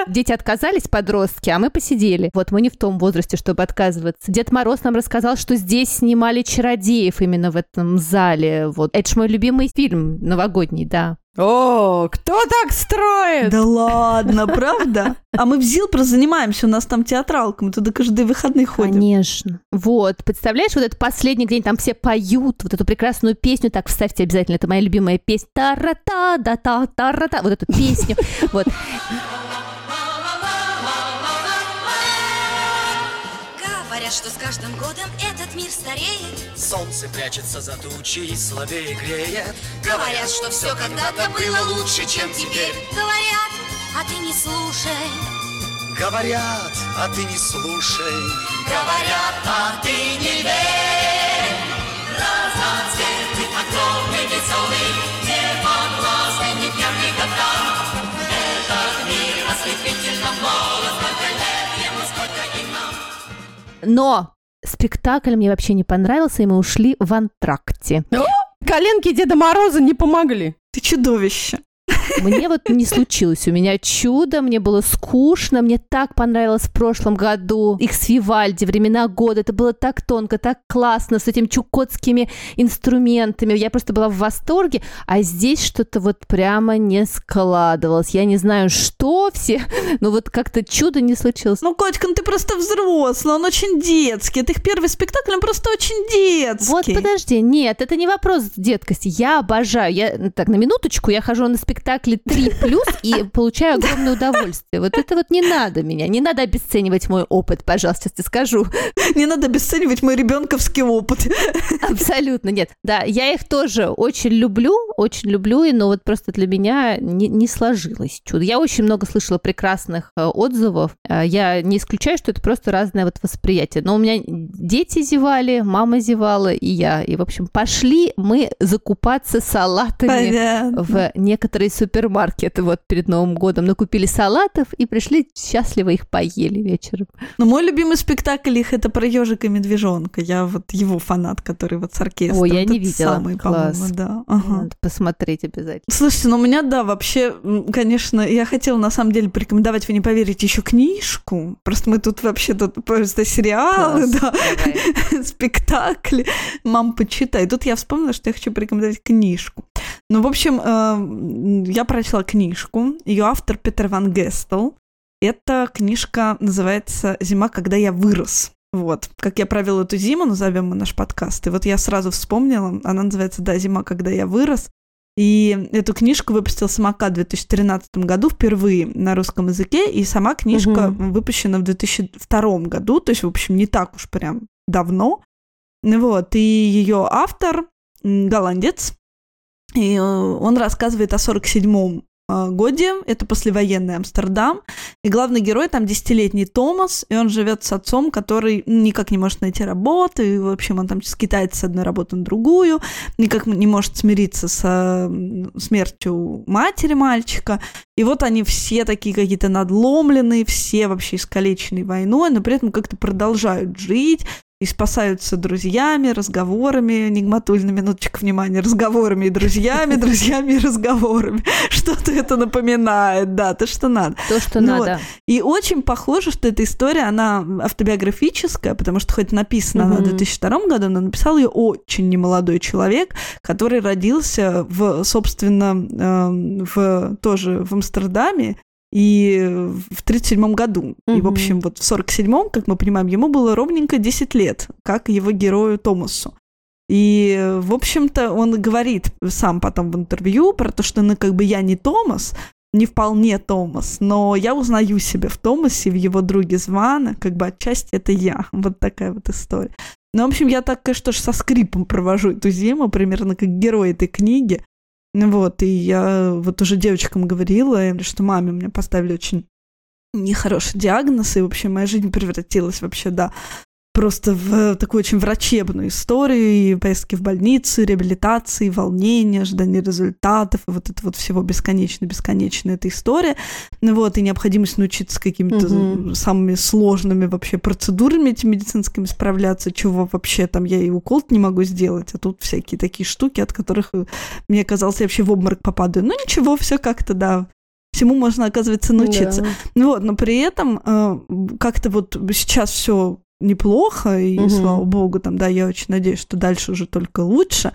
Дети отказались, подростки, а мы посидели. Вот мы не в том возрасте, чтобы отказываться. Дед Мороз нам рассказал, что здесь снимали чародеев именно в этом зале. Вот. Это ж мой любимый фильм новогодний, да. О, кто так строит? Да ладно, правда? А мы в ЗИЛ просто занимаемся, у нас там театралка, мы туда каждые выходные ходим. Конечно. Вот, представляешь, вот этот последний день, там все поют вот эту прекрасную песню, так, вставьте обязательно, это моя любимая песня. Тара-та, да та тара-та, вот эту песню. Вот. Говорят, что с каждым годом этот мир стареет. Солнце прячется за тучи и слабее греет. Говорят, что все когда-то было лучше, чем теперь. Говорят, а ты не слушай. Говорят, а ты не слушай. Говорят, а ты не верь. Разноцветный, огромный, веселый Но спектакль мне вообще не понравился, и мы ушли в антракте. Коленки Деда Мороза не помогли. Ты чудовище. Мне вот не случилось. У меня чудо, мне было скучно, мне так понравилось в прошлом году. Икс Вивальди, времена года. Это было так тонко, так классно, с этими чукотскими инструментами. Я просто была в восторге. А здесь что-то вот прямо не складывалось. Я не знаю, что все, но вот как-то чудо не случилось. Ну, Котька, ну ты просто взрослый, он очень детский. Это их первый спектакль, он просто очень детский. Вот подожди, нет, это не вопрос деткости. Я обожаю. Я так на минуточку, я хожу на спектакли 3 плюс и получаю огромное удовольствие. Вот это вот не надо меня, не надо обесценивать мой опыт, пожалуйста, сейчас тебе скажу. Не надо обесценивать мой ребенковский опыт. Абсолютно нет. Да, я их тоже очень люблю, очень люблю, но вот просто для меня не, не сложилось чудо. Я очень много слышала прекрасных э, отзывов. Э, Я не исключаю, что это просто разное вот восприятие. Но у меня дети зевали, мама зевала, и я. И, в общем, пошли мы закупаться салатами Понятно. в некоторые супермаркеты вот перед Новым годом. Накупили салатов и пришли счастливо их поели вечером. Но мой любимый спектакль их это про ежика и медвежонка. Я вот его фанат, который вот с оркестром. Ой, я не видела. Самый, Класс. да. Ага. Надо посмотреть обязательно. Слушайте, ну у меня, да, вообще, конечно, я хотела на самом деле порекомендовать, вы не поверите, еще книжку. Просто мы тут вообще тут просто сериалы, Класс. да, спектакли. Мам, почитай. Тут я вспомнила, что я хочу порекомендовать книжку. Ну, в общем, э, я прочла книжку. Ее автор Петер Ван Гестел. Эта книжка называется «Зима, когда я вырос». Вот, как я провел эту зиму, назовем мы наш подкаст. И вот я сразу вспомнила, она называется «Да, зима, когда я вырос». И эту книжку выпустил «Самокат» в 2013 году впервые на русском языке, и сама книжка выпущена в 2002 году, то есть, в общем, не так уж прям давно. Вот, и ее автор голландец, и э, он рассказывает о 47-м э, годе, это послевоенный Амстердам, и главный герой там десятилетний Томас, и он живет с отцом, который никак не может найти работу, и, в общем, он там скитается с одной работы на другую, никак не может смириться со м, смертью матери мальчика, и вот они все такие какие-то надломленные, все вообще искалеченные войной, но при этом как-то продолжают жить, и спасаются друзьями, разговорами, Нигматуль, на минуточку внимания, разговорами и друзьями, друзьями и разговорами. Что-то это напоминает, да, то, что надо. То, что Ну надо. И очень похоже, что эта история, она автобиографическая, потому что хоть написана она в Мгм. 2002 году, но написал ее очень немолодой человек, который родился в, собственно, эм, в, тоже в Амстердаме, и в 37 году. И, в общем, вот в 47-м, как мы понимаем, ему было ровненько 10 лет, как его герою Томасу. И, в общем-то, он говорит сам потом в интервью про то, что, ну, как бы я не Томас, не вполне Томас, но я узнаю себя в Томасе, в его друге Звана, как бы отчасти это я. Вот такая вот история. Ну, в общем, я так, конечно, со скрипом провожу эту зиму, примерно как герой этой книги. Ну Вот, и я вот уже девочкам говорила, что маме мне поставили очень нехороший диагноз, и, в общем, моя жизнь превратилась вообще, да, просто в такую очень врачебную историю, и поездки в больницу, и реабилитации, волнение, ожидание результатов, и вот это вот всего бесконечно-бесконечно эта история. Ну вот, и необходимость научиться какими-то Мгм. самыми сложными вообще процедурами этими медицинскими справляться, чего вообще там я и укол не могу сделать, а тут всякие такие штуки, от которых э, мне казалось, я вообще в обморок попадаю. Ну ничего, все как-то, да, всему можно, оказывается, научиться. Да. Ну Вот, но при этом э, как-то вот сейчас все неплохо, и Мгм. слава богу, там, да, я очень надеюсь, что дальше уже только лучше.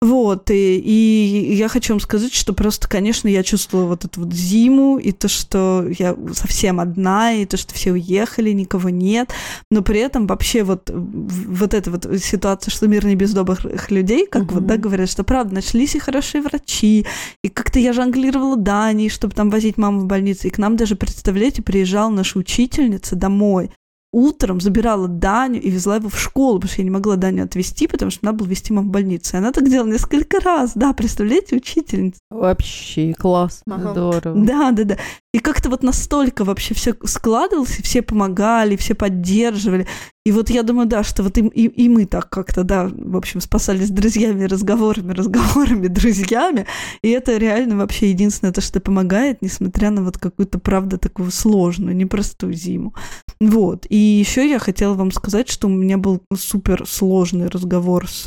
Вот, и, и я хочу вам сказать, что просто, конечно, я чувствовала вот эту вот зиму, и то, что я совсем одна, и то, что все уехали, никого нет, но при этом вообще вот, вот эта вот ситуация, что мир не без добрых людей, как вот, Мгм. да, говорят, что правда, нашлись и хорошие врачи, и как-то я жонглировала Данией, чтобы там возить маму в больницу. И к нам даже, представляете, приезжала наша учительница домой. Утром забирала Даню и везла его в школу, потому что я не могла Даню отвезти, потому что надо было везти маму в больницу. И она так делала несколько раз. Да, представляете, учительница. Вообще класс. Ага. Здорово. Да, да, да. И как-то вот настолько вообще все складывалось, и все помогали, все поддерживали. И вот я думаю, да, что вот и, и, и мы так как-то, да, в общем, спасались друзьями, разговорами, разговорами, друзьями. И это реально вообще единственное то, что помогает, несмотря на вот какую-то, правда, такую сложную, непростую зиму. Вот. И еще я хотела вам сказать, что у меня был супер сложный разговор с,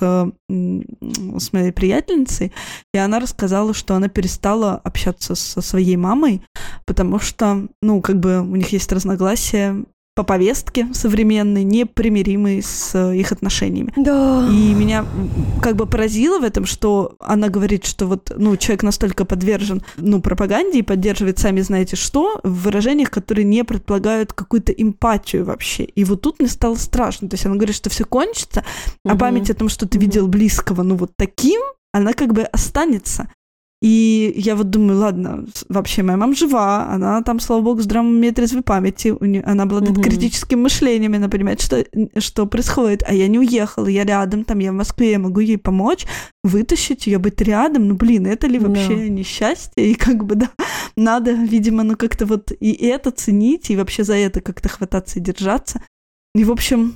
с моей приятельницей, и она рассказала, что она перестала общаться со своей мамой, потому что, ну, как бы у них есть разногласия по повестке современной, непримиримой с их отношениями. Да. И меня как бы поразило в этом, что она говорит, что вот, ну, человек настолько подвержен, ну, пропаганде и поддерживает сами знаете что в выражениях, которые не предполагают какую-то эмпатию вообще. И вот тут мне стало страшно. То есть она говорит, что все кончится, а Мгм. память о том, что ты видел близкого, ну, вот таким, она как бы останется. И я вот думаю, ладно, с- вообще моя мама жива, она там, слава богу, в здравом уме и трезвой памяти, у нее, она обладает Мгм. критическим мышлением, она понимает, что, что происходит, а я не уехала, я рядом, там, я в Москве, я могу ей помочь, вытащить ее, быть рядом, ну, блин, это ли вообще несчастье, и как бы, да, надо, видимо, ну, как-то вот и это ценить, и вообще за это как-то хвататься и держаться. И, в общем,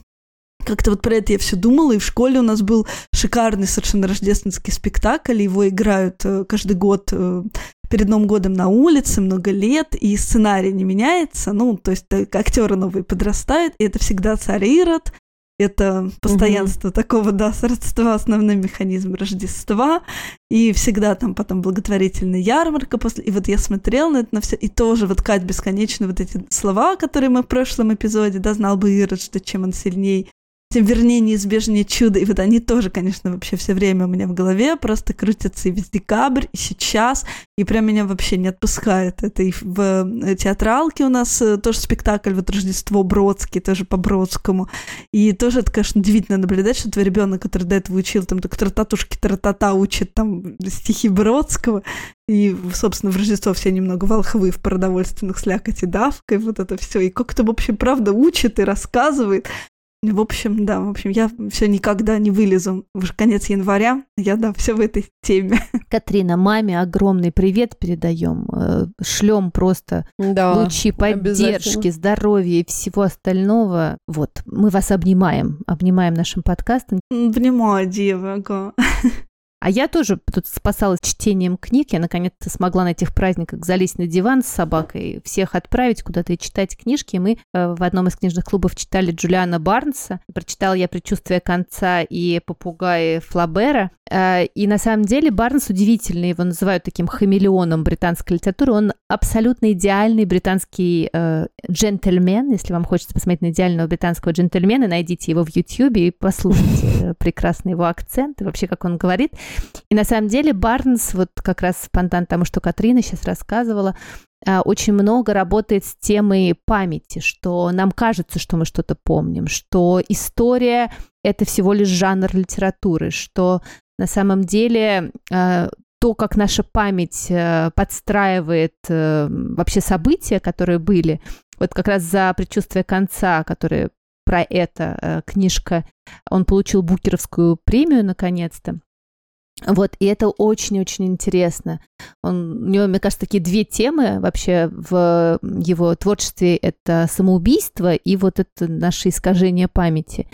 как-то вот про это я все думала, и в школе у нас был шикарный совершенно рождественский спектакль, его играют э, каждый год э, перед Новым годом на улице много лет, и сценарий не меняется, ну, то есть э, актеры новые подрастают, и это всегда царь Ирод, это постоянство такого, да, сродства, основной механизм Рождества, и всегда там потом благотворительная ярмарка после, и вот я смотрела на это на все, и тоже вот Кать бесконечно вот эти слова, которые мы в прошлом эпизоде, да, знал бы Ирод, что чем он сильней, вернее неизбежнее чудо. И вот они тоже, конечно, вообще все время у меня в голове просто крутятся и весь декабрь, и сейчас, и прям меня вообще не отпускает. Это и в э, театралке у нас э, тоже спектакль, вот Рождество Бродский, тоже по Бродскому. И тоже это, конечно, удивительно наблюдать, что твой ребенок, который до этого учил, там, так трататушки тратата учит там стихи Бродского, и, собственно, в Рождество все немного волхвы в продовольственных слякоти давкой, вот это все. И как-то, в общем, правда учит и рассказывает. В общем, да, в общем, я все никогда не вылезу. Уже конец января, я, да, все в этой теме. Катрина, маме огромный привет передаем. Шлем просто Да. лучи поддержки, здоровья и всего остального. Вот, мы вас обнимаем, обнимаем нашим подкастом. Внимание, дева, ага. А я тоже тут спасалась чтением книг. Я наконец-то смогла на этих праздниках залезть на диван с собакой, всех отправить куда-то и читать книжки. Мы э, в одном из книжных клубов читали Джулиана Барнса. Прочитала я «Предчувствие конца» и «Попугаи Флабера». Э, И на самом деле Барнс удивительный. Его называют таким хамелеоном британской литературы. Он абсолютно идеальный британский э, джентльмен. Если вам хочется посмотреть на идеального британского джентльмена, найдите его в Ютьюбе и послушайте э, прекрасный его акцент и вообще, как он говорит. И на самом деле Барнс, вот как раз спонтан тому, что Катрина сейчас рассказывала, а, очень много работает с темой памяти, что нам кажется, что мы что-то помним, что история — это всего лишь жанр литературы, что на самом деле а, то, как наша память э, подстраивает э, вообще события, которые были, вот как раз за предчувствие конца, которые про это э, книжка, он получил Букеровскую премию наконец-то. Вот, и это очень-очень интересно. Он, у него, мне кажется, такие две темы вообще в его творчестве. Это самоубийство и вот это наше искажение памяти.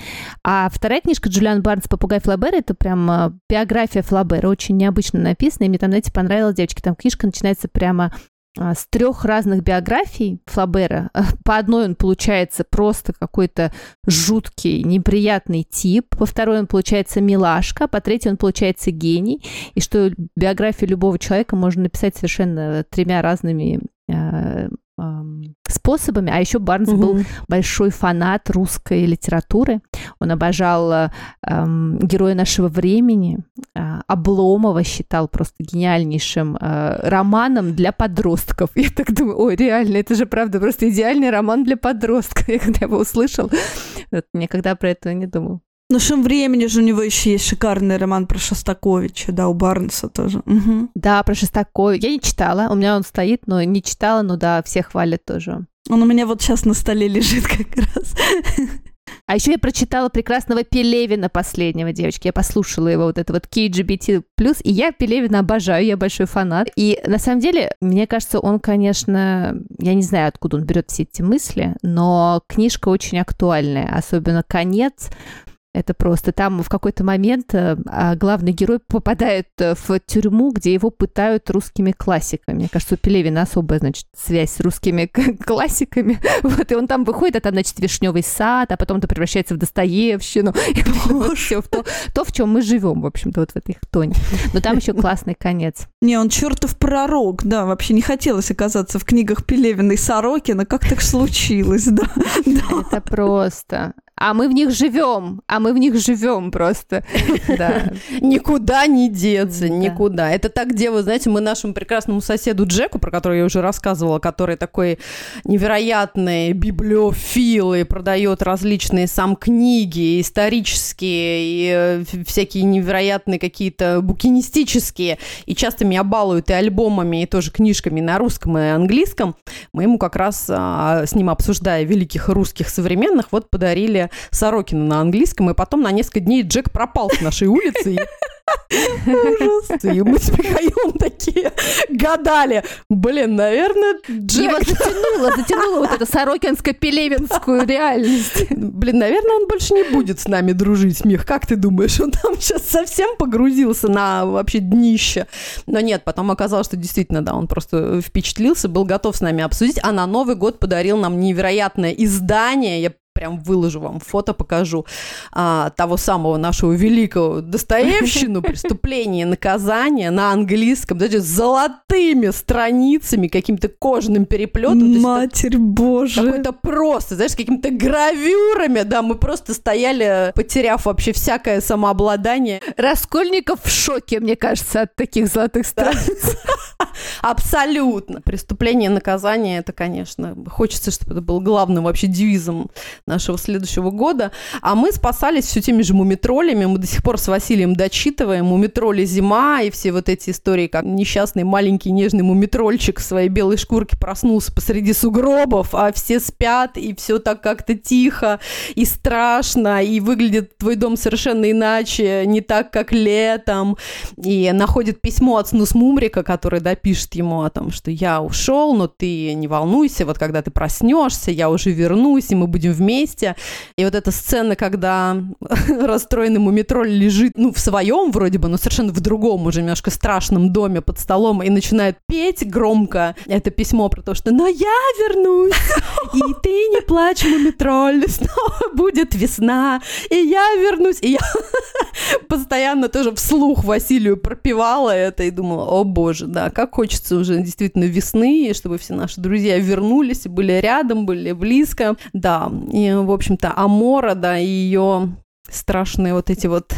А вторая книжка Джулиан Барнс «Попугай Флабера» — это прям а, биография Флабера. Очень необычно написана. И мне там, знаете, понравилось, девочки, там книжка начинается прямо с трех разных биографий Флабера. По одной он получается просто какой-то жуткий, неприятный тип. По второй он получается милашка. По третьей он получается гений. И что биографию любого человека можно написать совершенно тремя разными эм, способами. А еще Барнс был Мгм. большой фанат русской литературы. Он обожал эм, героя нашего времени. Э, Обломова считал просто гениальнейшим э, романом для подростков. Я так думаю, ой, реально, это же правда просто идеальный роман для подростка. Я когда его услышал, вот, никогда про это не думал. Нашем времени же у него еще есть шикарный роман про Шостаковича, да, у Барнса тоже. Мгм. Да, про Шестаковича. Я не читала, у меня он стоит, но не читала, но да, все хвалят тоже. Он у меня вот сейчас на столе лежит как раз. А еще я прочитала прекрасного Пелевина последнего, девочки. Я послушала его вот это вот KGBT+, и я Пелевина обожаю, я большой фанат. И на самом деле, мне кажется, он, конечно, я не знаю, откуда он берет все эти мысли, но книжка очень актуальная, особенно конец, это просто там в какой-то момент э, а, главный герой попадает э, в тюрьму, где его пытают русскими классиками. Мне кажется, у Пелевина особая, значит, связь с русскими классиками. Вот, и он там выходит, а там, значит, вишневый сад, а потом это превращается в Достоевщину. И вот все в то, то, в чем мы живем, в общем-то, вот в этой тоне. Но там еще классный конец. Не, он чертов пророк, да, вообще не хотелось оказаться в книгах Пелевина и Сорокина, как так случилось, да. Это просто а мы в них живем, а мы в них живем просто. Да. Никуда не деться, никуда. Это так, где, вы знаете, мы нашему прекрасному соседу Джеку, про которого я уже рассказывала, который такой невероятный библиофил и продает различные сам книги исторические и э, всякие невероятные какие-то букинистические, и часто меня балуют и альбомами, и тоже книжками на русском и английском. Мы ему как раз а, с ним обсуждая великих русских современных, вот подарили Сорокина на английском, и потом на несколько дней Джек пропал с нашей улицы. Ужас. И мы с Михаилом такие гадали. Блин, наверное, Джек... Его затянуло, затянуло вот эту сорокинско-пелевинскую реальность. Блин, наверное, он больше не будет с нами дружить, Мих. Как ты думаешь? Он там сейчас совсем погрузился на вообще днище. Но нет, потом оказалось, что действительно, да, он просто впечатлился, был готов с нами обсудить, а на Новый год подарил нам невероятное издание. Я прям выложу вам фото, покажу а, того самого нашего великого Достоевщину «Преступление и наказание» на английском, даже с золотыми страницами, каким-то кожаным переплетом. Матерь Божия! Какой-то просто, знаешь, какими-то гравюрами, да, мы просто стояли, потеряв вообще всякое самообладание. Раскольников в шоке, мне кажется, от таких золотых страниц. Абсолютно. Преступление наказание, это, конечно, хочется, чтобы это был главным вообще девизом нашего следующего года. А мы спасались все теми же мумитролями. Мы до сих пор с Василием дочитываем. Мумитроли зима и все вот эти истории, как несчастный маленький нежный мумитрольчик в своей белой шкурке проснулся посреди сугробов, а все спят, и все так как-то тихо и страшно, и выглядит твой дом совершенно иначе, не так, как летом. И находит письмо от Снус Мумрика, который допишет ему о том, что я ушел, но ты не волнуйся, вот когда ты проснешься, я уже вернусь, и мы будем вместе. И вот эта сцена, когда расстроенный мумитроль лежит, ну, в своем вроде бы, но совершенно в другом уже немножко страшном доме под столом и начинает петь громко это письмо про то, что «но я вернусь, и ты не плачь, мумитроль, снова будет весна, и я вернусь». И я постоянно тоже вслух Василию пропевала это и думала, о боже, да, как хочется уже действительно весны, чтобы все наши друзья вернулись и были рядом, были близко. Да, и, в общем-то, Амора, да, и ее страшные вот эти вот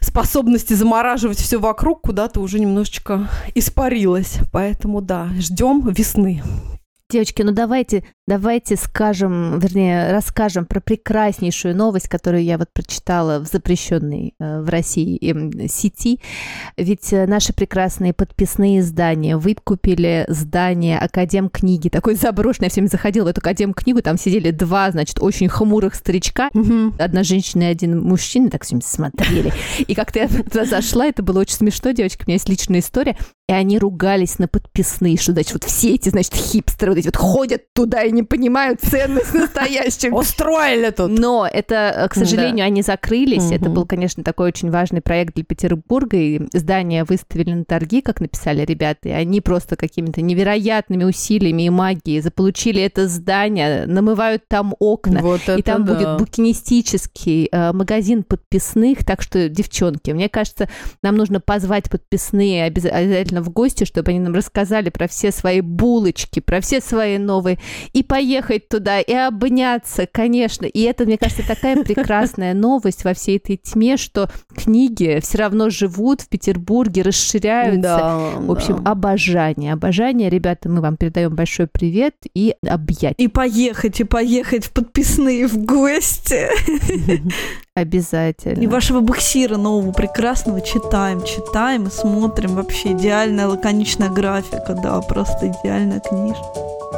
способности замораживать все вокруг куда-то уже немножечко испарилась. Поэтому, да, ждем весны. Девочки, ну давайте, давайте скажем, вернее, расскажем про прекраснейшую новость, которую я вот прочитала в запрещенной э, в России э, сети. Ведь э, наши прекрасные подписные издания выкупили здание Академ книги, такой заброшенный. Я всеми заходила в эту Академ книгу, там сидели два, значит, очень хмурых старичка, угу. одна женщина и один мужчина, так всеми смотрели. И как-то я туда зашла, это было очень смешно, девочки, у меня есть личная история и они ругались на подписные, что, значит, вот все эти, значит, хипстеры вот эти вот ходят туда и не понимают ценность настоящего. Устроили тут. Но это, к сожалению, они закрылись. Это был, конечно, такой очень важный проект для Петербурга, и здание выставили на торги, как написали ребята, и они просто какими-то невероятными усилиями и магией заполучили это здание, намывают там окна, вот и там будет букинистический э, магазин подписных, так что, девчонки, мне кажется, нам нужно позвать подписные обязательно обязательно в гости, чтобы они нам рассказали про все свои булочки, про все свои новые, и поехать туда, и обняться, конечно. И это, мне кажется, такая прекрасная новость во всей этой тьме, что книги все равно живут в Петербурге, расширяются. Да, в общем, да. обожание. Обожание, ребята, мы вам передаем большой привет и объять. И поехать, и поехать в подписные в гости. Обязательно. И вашего буксира нового прекрасного читаем, читаем и смотрим. Вообще идеальная лаконичная графика, да, просто идеальная книжка.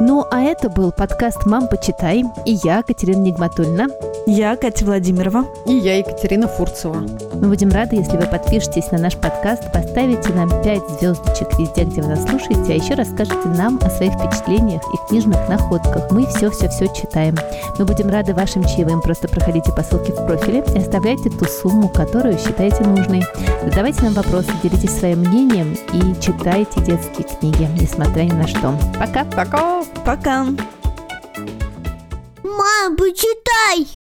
Ну, а это был подкаст «Мам, почитай» и я, Катерина Нигматульна. Я Катя Владимирова. И я Екатерина Фурцева. Мы будем рады, если вы подпишетесь на наш подкаст, поставите нам 5 звездочек везде, где вы нас слушаете, а еще расскажете нам о своих впечатлениях и книжных находках. Мы все-все-все читаем. Мы будем рады вашим чаевым. Просто проходите по ссылке в профиле и оставляйте ту сумму, которую считаете нужной. Задавайте нам вопросы, делитесь своим мнением и читайте детские книги, несмотря ни на что. Пока! Пока! Пока. Мам, почитай!